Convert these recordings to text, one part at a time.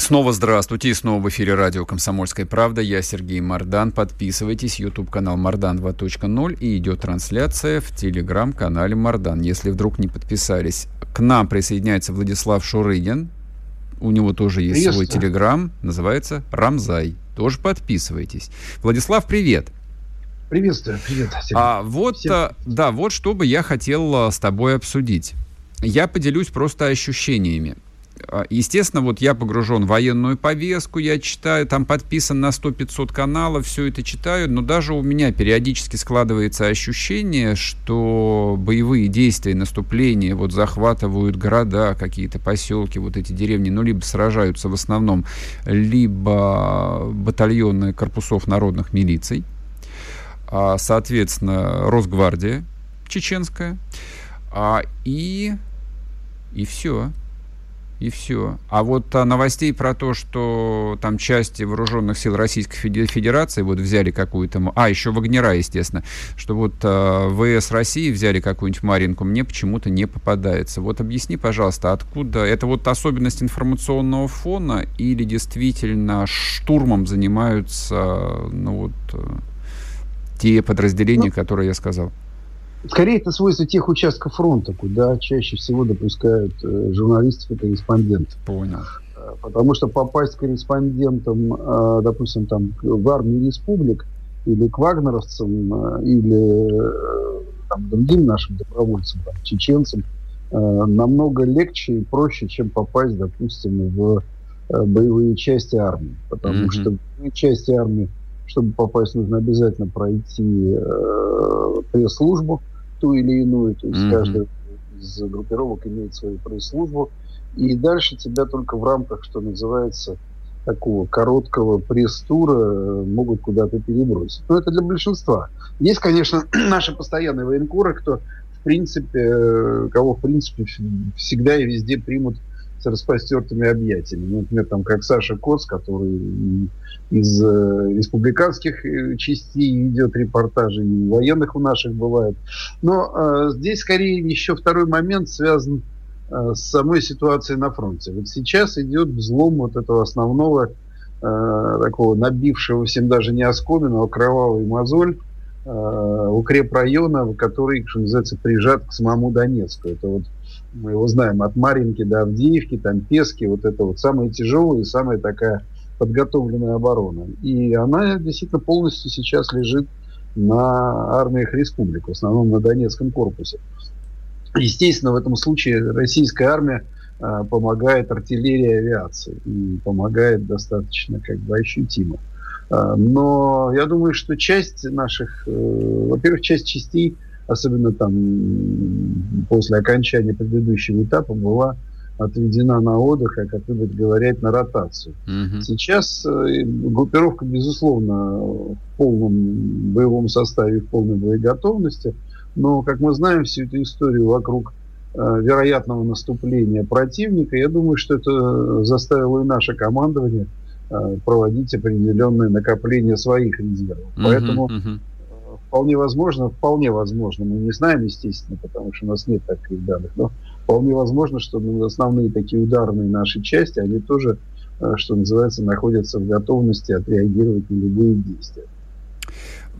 Снова здравствуйте, и снова в эфире радио «Комсомольская правда». Я Сергей Мардан. Подписывайтесь, YouTube-канал Мардан 2.0 и идет трансляция в телеграм-канале Мардан. Если вдруг не подписались, к нам присоединяется Владислав Шурыгин. У него тоже есть свой телеграм, называется «Рамзай». Тоже подписывайтесь. Владислав, привет! Приветствую, привет. Сергей. А вот, Всем... А, да, вот что бы я хотел а, с тобой обсудить. Я поделюсь просто ощущениями. А, естественно, вот я погружен в военную повестку, я читаю, там подписан на 100-500 каналов, все это читаю, но даже у меня периодически складывается ощущение, что боевые действия, наступления вот захватывают города, какие-то поселки, вот эти деревни, ну, либо сражаются в основном, либо батальоны корпусов народных милиций, а, соответственно, Росгвардия чеченская, а, и, и все и все. А вот а, новостей про то, что там части вооруженных сил Российской Федерации вот взяли какую-то... А, еще Вагнера, естественно. Что вот а, ВС России взяли какую-нибудь Маринку, мне почему-то не попадается. Вот объясни, пожалуйста, откуда... Это вот особенность информационного фона или действительно штурмом занимаются ну, вот, э, те подразделения, ну, которые я сказал? Скорее, это свойство тех участков фронта, куда чаще всего допускают э, журналистов и корреспондентов. Понял. Э, потому что попасть корреспондентом, э, допустим, там, в армию республик или к вагнеровцам, или там, другим нашим добровольцам, там, чеченцам, намного легче и проще, чем попасть, допустим, в боевые части армии. Потому mm-hmm. что боевые части армии, чтобы попасть, нужно обязательно пройти э, пресс-службу, ту или иную, то есть mm-hmm. каждая из группировок имеет свою пресс-службу, и дальше тебя только в рамках, что называется, такого короткого пресс-тура э, могут куда-то перебросить. Но это для большинства. Есть, конечно, наши постоянные военкоры, кто, в принципе, э, кого, в принципе, всегда и везде примут с распростертыми объятиями. Ну, например, там, как Саша Коц, который из э, республиканских э, частей ведет репортажи, и военных у наших бывает. Но э, здесь скорее еще второй момент связан э, с самой ситуацией на фронте. Вот сейчас идет взлом вот этого основного э, такого набившего всем даже не оскомину, а кровавый мозоль э, укрепрайона, который, что называется, прижат к самому Донецку. Это вот мы его знаем от Маринки до Авдеевки, там Пески, вот это вот самая тяжелая и самая такая подготовленная оборона. И она действительно полностью сейчас лежит на армиях республик, в основном на Донецком корпусе. Естественно, в этом случае российская армия э, помогает артиллерии и авиации. И помогает достаточно как бы ощутимо. Э, но я думаю, что часть наших, э, во-первых, часть частей, особенно там после окончания предыдущего этапа, была отведена на отдых, а как любят говорить, на ротацию. Угу. Сейчас э, группировка, безусловно, в полном боевом составе, в полной боеготовности, но, как мы знаем, всю эту историю вокруг э, вероятного наступления противника, я думаю, что это заставило и наше командование э, проводить определенное накопление своих резервов. Угу, Поэтому угу. вполне возможно, вполне возможно, мы не знаем, естественно, потому что у нас нет таких данных, но вполне возможно, что ну, основные такие ударные наши части, они тоже, э, что называется, находятся в готовности отреагировать на любые действия.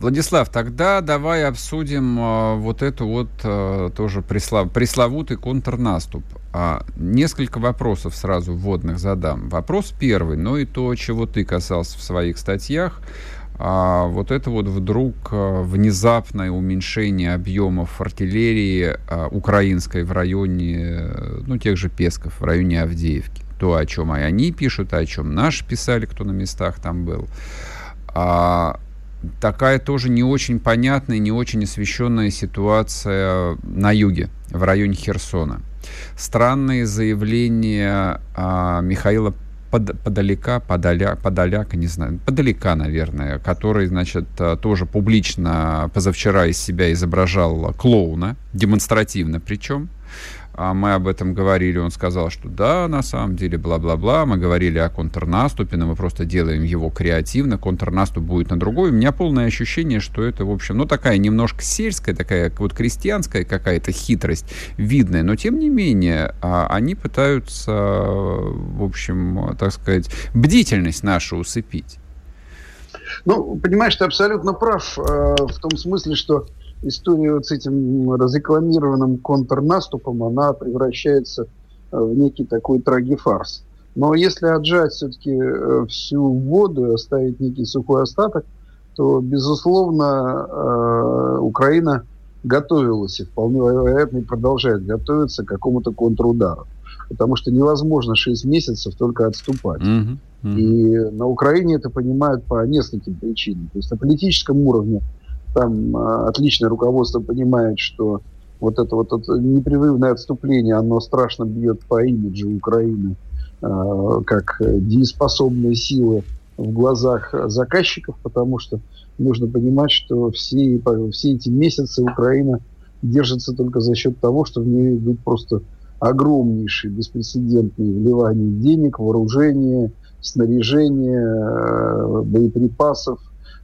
Владислав, тогда давай обсудим э, вот эту вот э, тоже преслов, пресловутый контрнаступ. А, несколько вопросов сразу вводных задам. Вопрос первый, но и то, чего ты касался в своих статьях а вот это вот вдруг а, внезапное уменьшение объемов артиллерии а, украинской в районе, ну, тех же Песков, в районе Авдеевки. То, о чем и они пишут, о чем наши писали, кто на местах там был. А, такая тоже не очень понятная, не очень освещенная ситуация на юге, в районе Херсона. Странные заявления а, Михаила под, подалека, подаля, подаляка, не знаю, подалека, наверное, который, значит, э, тоже публично позавчера из себя изображал клоуна, демонстративно причем, а мы об этом говорили, он сказал, что да, на самом деле, бла-бла-бла, мы говорили о контрнаступе, но мы просто делаем его креативно, контрнаступ будет на другой. У меня полное ощущение, что это, в общем, ну, такая немножко сельская, такая вот крестьянская какая-то хитрость видная, но тем не менее, а, они пытаются, в общем, так сказать, бдительность нашу усыпить. Ну, понимаешь, ты абсолютно прав э, в том смысле, что история вот с этим разрекламированным контрнаступом, она превращается э, в некий такой трагифарс. Но если отжать все-таки э, всю воду и оставить некий сухой остаток, то, безусловно, э, Украина готовилась и вполне вероятно и продолжает готовиться к какому-то контрудару. Потому что невозможно 6 месяцев только отступать. Mm-hmm. Mm-hmm. И на Украине это понимают по нескольким причинам. То есть на политическом уровне там э, отличное руководство понимает, что вот это вот это непрерывное отступление, оно страшно бьет по имиджу Украины э, как дееспособной силы в глазах заказчиков, потому что нужно понимать, что все, все эти месяцы Украина держится только за счет того, что в нее идут просто огромнейшие, беспрецедентные вливания денег, вооружения, снаряжения, э, боеприпасов,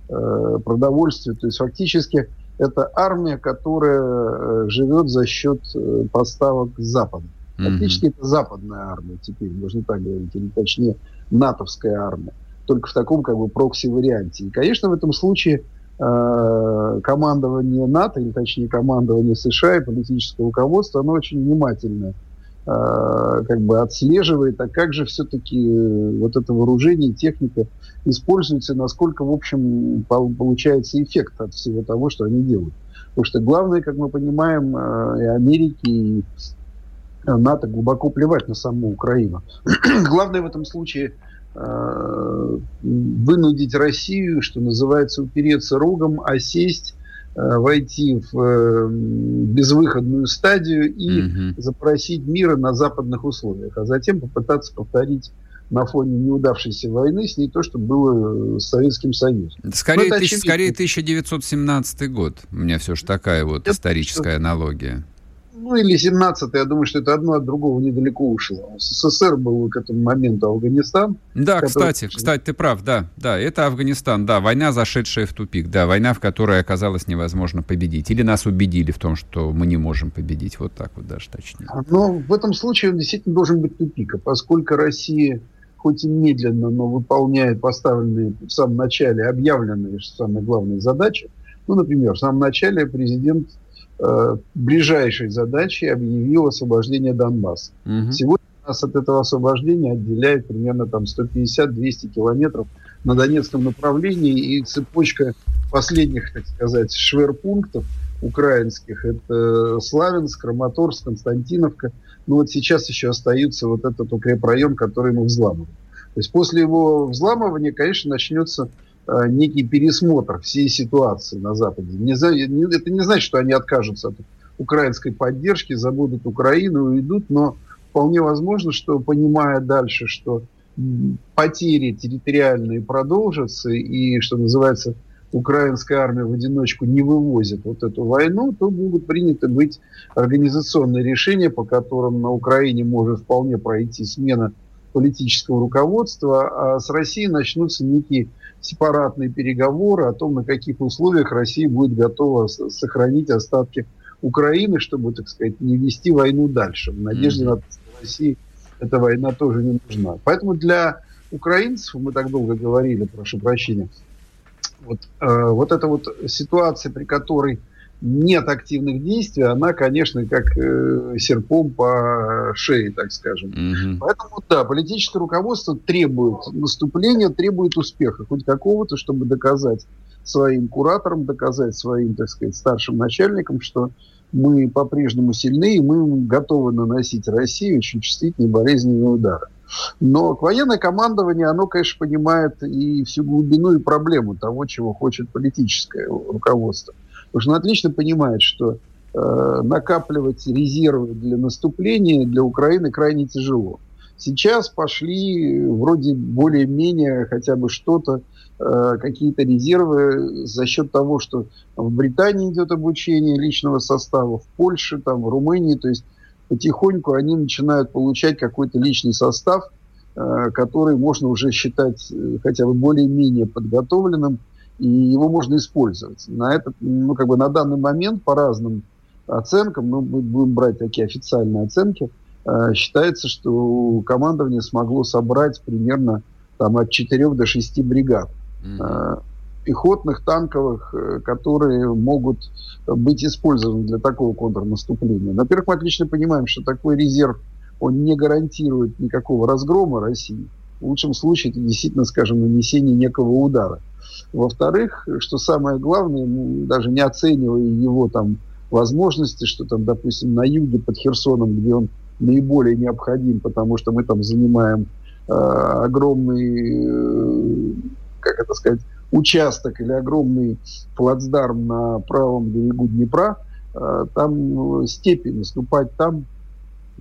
Э, продовольствия. То есть фактически это армия, которая э, живет за счет э, поставок с Запада. Фактически mm-hmm. это западная армия теперь, можно так говорить, или точнее натовская армия. Только в таком как бы прокси-варианте. И, конечно, в этом случае э, командование НАТО, или точнее командование США и политическое руководство, оно очень внимательно Э, как бы отслеживает, а как же все-таки э, вот это вооружение, техника используется, насколько, в общем, получается эффект от всего того, что они делают. Потому что главное, как мы понимаем, э, и Америке, и НАТО глубоко плевать на саму Украину. главное в этом случае вынудить Россию, что называется, упереться рогом, а сесть Э, войти в э, безвыходную стадию и угу. запросить мира на западных условиях, а затем попытаться повторить на фоне неудавшейся войны с ней то, что было с Советским Союзом. Скорее, тысяч, скорее 1917 год. У меня все же такая вот это историческая аналогия ну или 17 я думаю, что это одно от другого недалеко ушло. СССР был к этому моменту Афганистан. Да, который... кстати, кстати, ты прав, да, да, это Афганистан, да, война, зашедшая в тупик, да, война, в которой оказалось невозможно победить. Или нас убедили в том, что мы не можем победить, вот так вот даже точнее. Но ну, в этом случае он действительно должен быть тупик, поскольку Россия хоть и медленно, но выполняет поставленные в самом начале объявленные, что самая главная задача. Ну, например, в самом начале президент э, ближайшей задачей объявил освобождение Донбасса. Угу. Сегодня нас от этого освобождения отделяет примерно там 150-200 километров на Донецком направлении, и цепочка последних, так сказать, шверпунктов украинских, это Славянск, Краматорск, Константиновка. Ну вот сейчас еще остается вот этот укрепрайон, который мы взламываем. То есть после его взламывания, конечно, начнется некий пересмотр всей ситуации на Западе. Это не значит, что они откажутся от украинской поддержки, забудут Украину и уйдут, но вполне возможно, что понимая дальше, что потери территориальные продолжатся и, что называется, украинская армия в одиночку не вывозит вот эту войну, то будут приняты быть организационные решения, по которым на Украине может вполне пройти смена политического руководства, а с Россией начнутся некие сепаратные переговоры о том, на каких условиях Россия будет готова сохранить остатки Украины, чтобы, так сказать, не вести войну дальше. В надежде mm-hmm. на то, что России эта война тоже не нужна. Поэтому для украинцев, мы так долго говорили, прошу прощения, вот, э, вот эта вот ситуация, при которой нет активных действий, она, конечно, как э, серпом по шее, так скажем. Угу. Поэтому, да, политическое руководство требует наступления, требует успеха, хоть какого-то, чтобы доказать своим кураторам, доказать своим, так сказать, старшим начальникам, что мы по-прежнему сильны, и мы готовы наносить России очень чувствительные болезненные удары. Но военное командование, оно, конечно, понимает и всю глубину и проблему того, чего хочет политическое руководство. Потому что он отлично понимает, что э, накапливать резервы для наступления для Украины крайне тяжело. Сейчас пошли вроде более-менее хотя бы что-то, э, какие-то резервы за счет того, что в Британии идет обучение личного состава, в Польше, там, в Румынии, то есть потихоньку они начинают получать какой-то личный состав, э, который можно уже считать э, хотя бы более-менее подготовленным, и его можно использовать. На, этот, ну, как бы на данный момент по разным оценкам, ну, мы будем брать такие официальные оценки, э, считается, что командование смогло собрать примерно там, от 4 до 6 бригад. Mm-hmm пехотных, танковых, э, которые могут быть использованы для такого контрнаступления. Во-первых, мы отлично понимаем, что такой резерв, он не гарантирует никакого разгрома России. В лучшем случае это действительно, скажем, нанесение некого удара. Во-вторых, что самое главное, даже не оценивая его там возможности, что там, допустим, на юге под Херсоном, где он наиболее необходим, потому что мы там занимаем э, огромный, э, как это сказать, участок или огромный плацдарм на правом берегу Днепра, э, там э, степи наступать там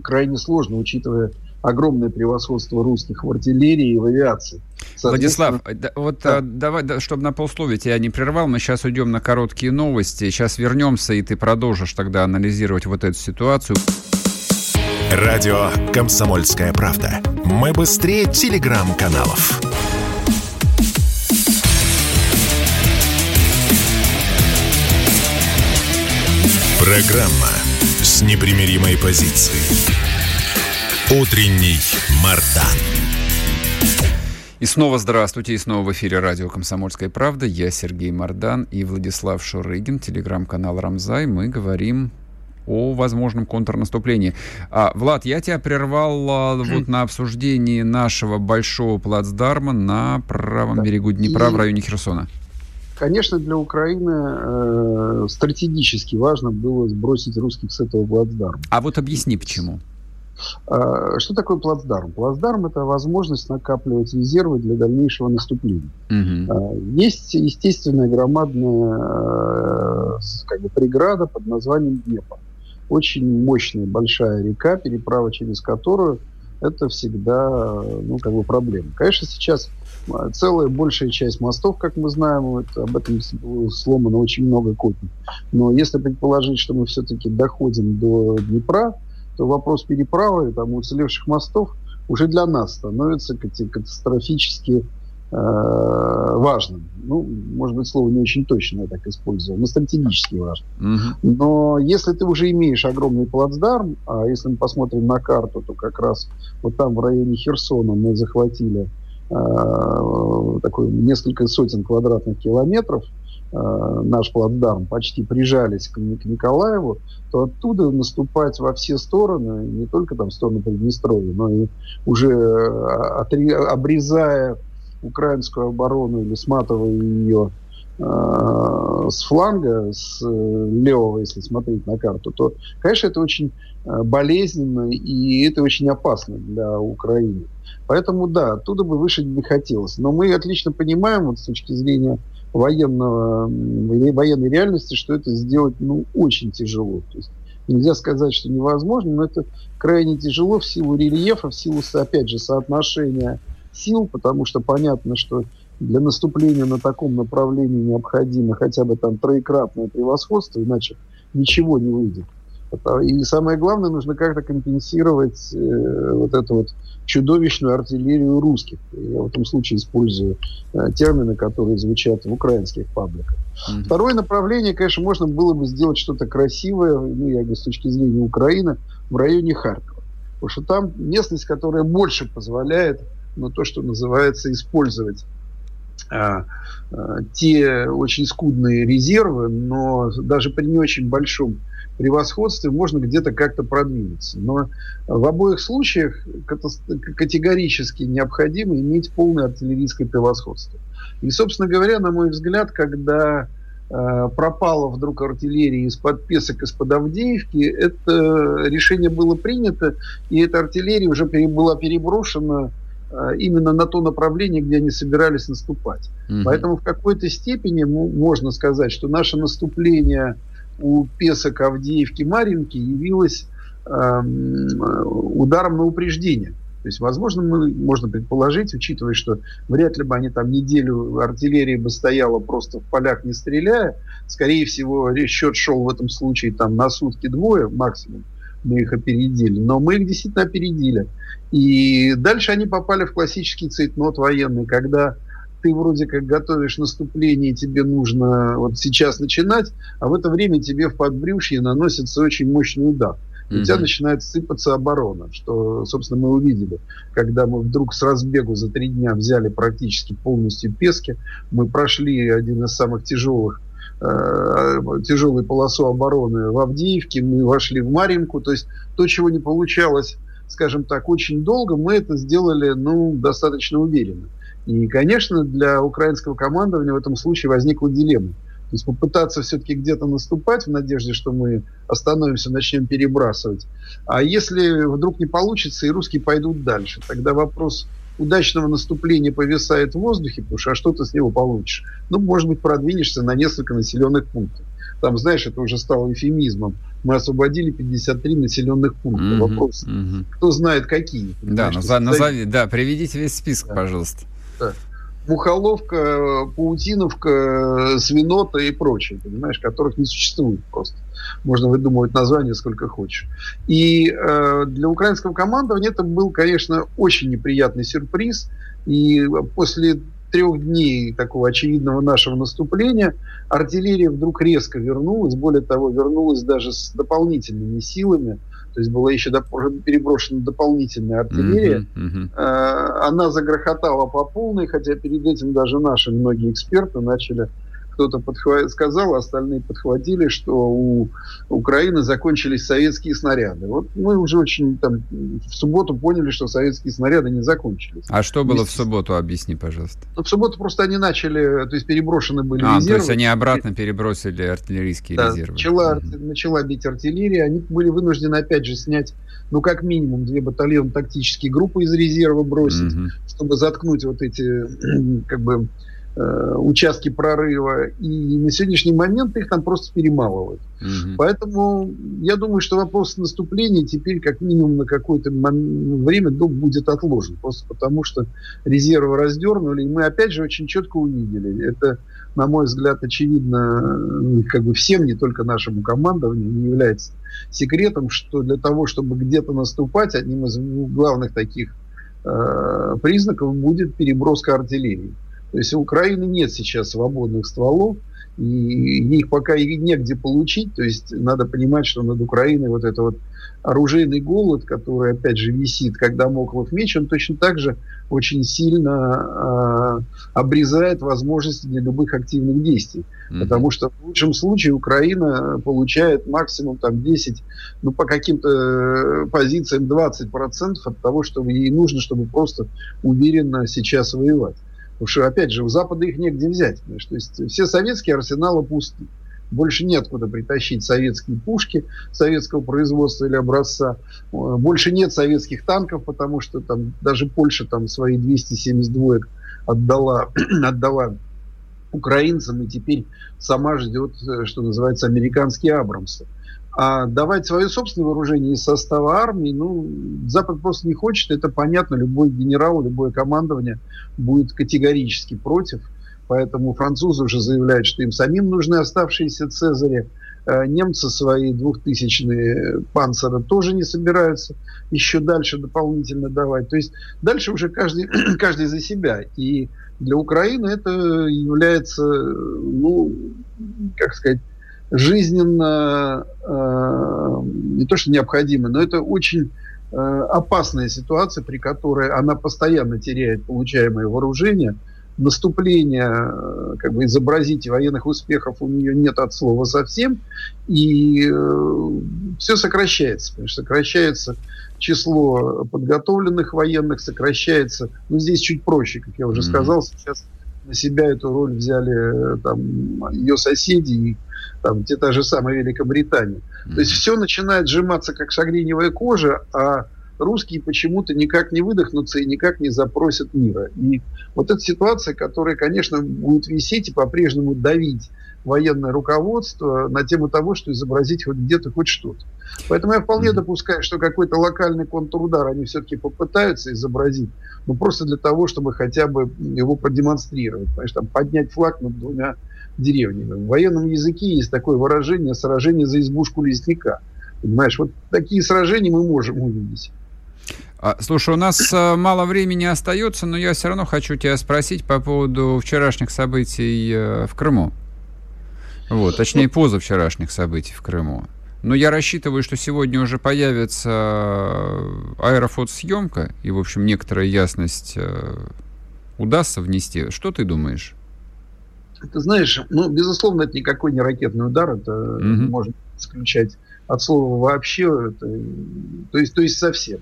крайне сложно, учитывая огромное превосходство русских в артиллерии и в авиации. Владислав, вот да. давай, да, чтобы на полсловия тебя не прервал, мы сейчас уйдем на короткие новости, сейчас вернемся, и ты продолжишь тогда анализировать вот эту ситуацию. Радио «Комсомольская правда». Мы быстрее телеграм-каналов. Программа с непримиримой позицией. Утренний Мардан. И снова здравствуйте, и снова в эфире радио «Комсомольская правда». Я Сергей Мардан и Владислав Шурыгин, телеграм-канал «Рамзай». Мы говорим о возможном контрнаступлении. А, Влад, я тебя прервал а, вот на обсуждении нашего большого плацдарма на правом да. берегу Днепра и... в районе Херсона. Конечно, для Украины э, стратегически важно было сбросить русских с этого плацдарма. А вот объясни, почему. Э, что такое плацдарм? Плацдарм – это возможность накапливать резервы для дальнейшего наступления. Угу. Есть естественная громадная э, как бы, преграда под названием Днепр. Очень мощная большая река, переправа через которую – это всегда ну, как бы проблема. Конечно, сейчас целая большая часть мостов, как мы знаем, вот, об этом сломано очень много копий. Но если предположить, что мы все-таки доходим до Днепра, то вопрос переправы там, уцелевших мостов уже для нас становится катастрофически э, важным. Ну, может быть, слово не очень точно я так использую, но стратегически важным. Угу. Но если ты уже имеешь огромный плацдарм, а если мы посмотрим на карту, то как раз вот там в районе Херсона мы захватили Э, такой несколько сотен квадратных километров, наш плацдарм, почти прижались к, Николаеву, то оттуда наступать во все стороны, не только там в сторону Приднестровья, но и уже э, отри, обрезая украинскую оборону или сматывая ее э, с фланга, с левого, если смотреть на карту, то, конечно, это очень болезненно и это очень опасно для Украины. Поэтому, да, оттуда бы выше не хотелось. Но мы отлично понимаем, вот с точки зрения военного, военной реальности, что это сделать ну, очень тяжело. То есть нельзя сказать, что невозможно, но это крайне тяжело в силу рельефа, в силу, опять же, соотношения сил, потому что понятно, что для наступления на таком направлении необходимо хотя бы там троекратное превосходство, иначе ничего не выйдет. И самое главное, нужно как-то компенсировать э, вот эту вот чудовищную артиллерию русских. Я в этом случае использую э, термины, которые звучат в украинских пабликах. Mm-hmm. Второе направление, конечно, можно было бы сделать что-то красивое, ну, я говорю, с точки зрения Украины, в районе Харькова. Потому что там местность, которая больше позволяет, ну, то, что называется, использовать а, а, те очень скудные резервы, но даже при не очень большом превосходстве можно где-то как-то продвинуться. Но в обоих случаях категорически необходимо иметь полное артиллерийское превосходство. И, собственно говоря, на мой взгляд, когда э, пропала вдруг артиллерия из-под Песок, из-под Авдеевки, это решение было принято, и эта артиллерия уже пере, была переброшена э, именно на то направление, где они собирались наступать. Угу. Поэтому в какой-то степени можно сказать, что наше наступление у Песок, Авдеевки, Маринки явилось э, ударом на упреждение. То есть, возможно, мы, можно предположить, учитывая, что вряд ли бы они там неделю артиллерии бы стояла просто в полях не стреляя, скорее всего, счет шел в этом случае там на сутки двое максимум. мы их опередили. Но мы их действительно опередили. И дальше они попали в классический цейтнот военный, когда ты вроде как готовишь наступление, тебе нужно вот сейчас начинать, а в это время тебе в подбрюшье наносится очень мощный удар. И у тебя начинает сыпаться оборона, что, собственно, мы увидели, когда мы вдруг с разбегу за три дня взяли практически полностью Пески, мы прошли один из самых тяжелых э, тяжелую полосу обороны в Авдеевке, мы вошли в Маринку, то есть то, чего не получалось, скажем так, очень долго, мы это сделали, ну, достаточно уверенно. И, конечно, для украинского командования в этом случае возникла дилемма. То есть попытаться все-таки где-то наступать в надежде, что мы остановимся, начнем перебрасывать. А если вдруг не получится, и русские пойдут дальше, тогда вопрос удачного наступления повисает в воздухе, потому что а что ты с него получишь? Ну, может быть, продвинешься на несколько населенных пунктов. Там, знаешь, это уже стало эфемизмом. Мы освободили 53 населенных пункта. Mm-hmm, Вопрос, mm-hmm. кто знает какие. Да, назови, назови, да, приведите весь список, да. пожалуйста. Да. Мухоловка, паутиновка, свинота и прочее, понимаешь, которых не существует просто. Можно выдумывать название сколько хочешь. И э, для украинского командования это был, конечно, очень неприятный сюрприз. И после трех дней такого очевидного нашего наступления артиллерия вдруг резко вернулась. Более того, вернулась даже с дополнительными силами то есть была еще переброшена дополнительная артиллерия. Mm-hmm, mm-hmm. Она загрохотала по полной, хотя перед этим даже наши многие эксперты начали кто-то подхват... сказал, остальные подхватили, что у Украины закончились советские снаряды. Вот мы уже очень там в субботу поняли, что советские снаряды не закончились. А что было в субботу, объясни, пожалуйста. Ну, в субботу просто они начали, то есть переброшены были а, резервы. то есть они обратно перебросили артиллерийские да, резервы. Начала, mm начала бить артиллерия, они были вынуждены опять же снять ну, как минимум, две батальон тактические группы из резерва бросить, mm чтобы заткнуть вот эти, как бы, участки прорыва, и на сегодняшний момент их там просто перемалывают. Угу. Поэтому я думаю, что вопрос наступления теперь как минимум на какое-то время будет отложен, просто потому что резервы раздернули, и мы опять же очень четко увидели, это, на мой взгляд, очевидно как бы всем, не только нашему командованию, не является секретом, что для того, чтобы где-то наступать, одним из главных таких э, признаков будет переброска артиллерии. То есть у Украины нет сейчас свободных стволов, и их пока и негде получить. То есть надо понимать, что над Украиной вот это вот оружейный голод, который, опять же, висит, когда Моклов меч, он точно так же очень сильно э, обрезает возможности для любых активных действий. Mm-hmm. Потому что в лучшем случае Украина получает максимум там 10, ну по каким-то э, позициям 20% от того, что ей нужно, чтобы просто уверенно сейчас воевать. Потому что, опять же, у Запада их негде взять. Понимаешь? То есть все советские арсеналы пусты. Больше неоткуда притащить советские пушки советского производства или образца. Больше нет советских танков, потому что там даже Польша там свои 272 отдала, отдала украинцам и теперь сама ждет, э, что называется, американские Абрамсы. А давать свое собственное вооружение из состава армии, ну, Запад просто не хочет, это понятно, любой генерал, любое командование будет категорически против, поэтому французы уже заявляют, что им самим нужны оставшиеся Цезари, э, немцы свои двухтысячные панциры тоже не собираются еще дальше дополнительно давать. То есть дальше уже каждый, каждый за себя. И для Украины это является, ну, как сказать, жизненно э, не то что необходимой, но это очень э, опасная ситуация, при которой она постоянно теряет получаемое вооружение. Наступление, э, как бы изобразить военных успехов у нее нет от слова совсем, и э, все сокращается, что сокращается число подготовленных военных, сокращается, ну здесь чуть проще, как я уже mm-hmm. сказал, сейчас на себя эту роль взяли э, там ее соседи и там, те та же самая Великобритания. Mm-hmm. То есть все начинает сжиматься как шагреневая кожа, а русские почему-то никак не выдохнутся и никак не запросят мира. И вот эта ситуация, которая, конечно, будет висеть и по-прежнему давить военное руководство на тему того, что изобразить хоть где-то хоть что-то. Поэтому я вполне допускаю, что какой-то локальный контрудар они все-таки попытаются изобразить, но просто для того, чтобы хотя бы его продемонстрировать, понимаешь, там, поднять флаг над двумя деревнями. В военном языке есть такое выражение «сражение за избушку лесника». Понимаешь, вот такие сражения мы можем увидеть. А, слушай, у нас а, мало времени остается, но я все равно хочу тебя спросить по поводу вчерашних событий э, в Крыму. Вот, точнее, позавчерашних событий в Крыму. Но я рассчитываю, что сегодня уже появится э, аэрофотосъемка, и, в общем, некоторая ясность э, удастся внести. Что ты думаешь? Ты знаешь, ну, безусловно, это никакой не ракетный удар, это угу. можно исключать от слова вообще, это, то, есть, то есть совсем.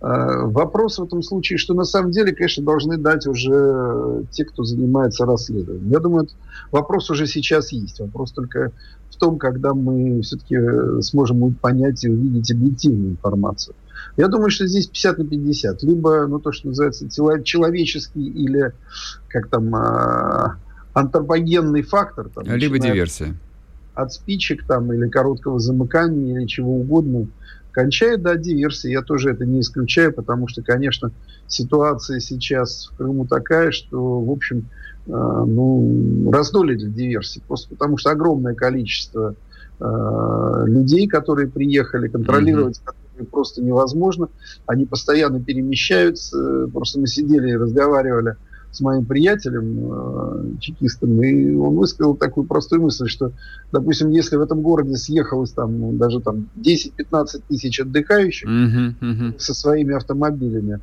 А, вопрос в этом случае, что на самом деле, конечно, должны дать уже те, кто занимается расследованием. Я думаю, вопрос уже сейчас есть. Вопрос только в том, когда мы все-таки сможем понять и увидеть объективную информацию. Я думаю, что здесь 50 на 50. Либо, ну, то, что называется, человеческий или, как там, а, антропогенный фактор. Там, Либо диверсия. От спичек там или короткого замыкания или чего угодно. Кончает, да, диверсия. Я тоже это не исключаю, потому что, конечно, ситуация сейчас в Крыму такая, что, в общем, э, ну, раздолье для диверсии. Просто потому что огромное количество э, людей, которые приехали, контролировать mm-hmm просто невозможно. Они постоянно перемещаются. Просто мы сидели и разговаривали с моим приятелем, э, чекистом, и он высказал такую простую мысль, что, допустим, если в этом городе съехалось там ну, даже там 10-15 тысяч отдыхающих uh-huh, uh-huh. со своими автомобилями,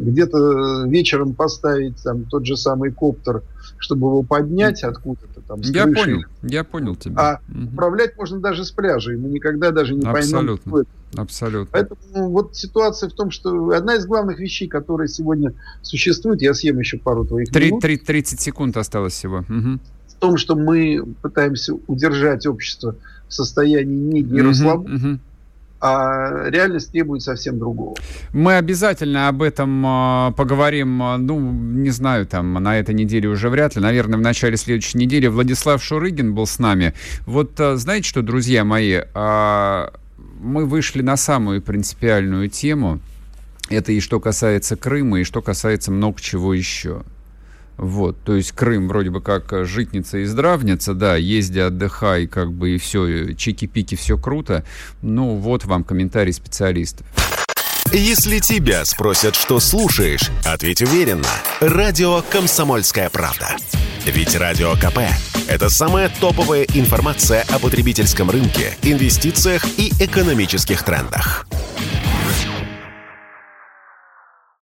где-то вечером поставить там тот же самый коптер, чтобы его поднять откуда-то там с Я крыши. понял, я понял тебя. А угу. управлять можно даже с пляжа, и мы никогда даже не Абсолютно. поймем, Абсолютно. Поэтому вот ситуация в том, что одна из главных вещей, которые сегодня существуют, я съем еще пару твоих 3, минут. 3, 30 секунд осталось всего. Угу. В том, что мы пытаемся удержать общество в состоянии неги и расслабления. Угу а реальность требует совсем другого. Мы обязательно об этом э, поговорим, ну, не знаю, там, на этой неделе уже вряд ли, наверное, в начале следующей недели. Владислав Шурыгин был с нами. Вот э, знаете что, друзья мои, мы вышли на самую принципиальную тему. Это и что касается Крыма, и что касается много чего еще. Вот, то есть Крым вроде бы как житница и здравница, да, езди, отдыхай, как бы и все, чики-пики, все круто. Ну, вот вам комментарий специалистов. Если тебя спросят, что слушаешь, ответь уверенно. Радио «Комсомольская правда». Ведь Радио КП – это самая топовая информация о потребительском рынке, инвестициях и экономических трендах.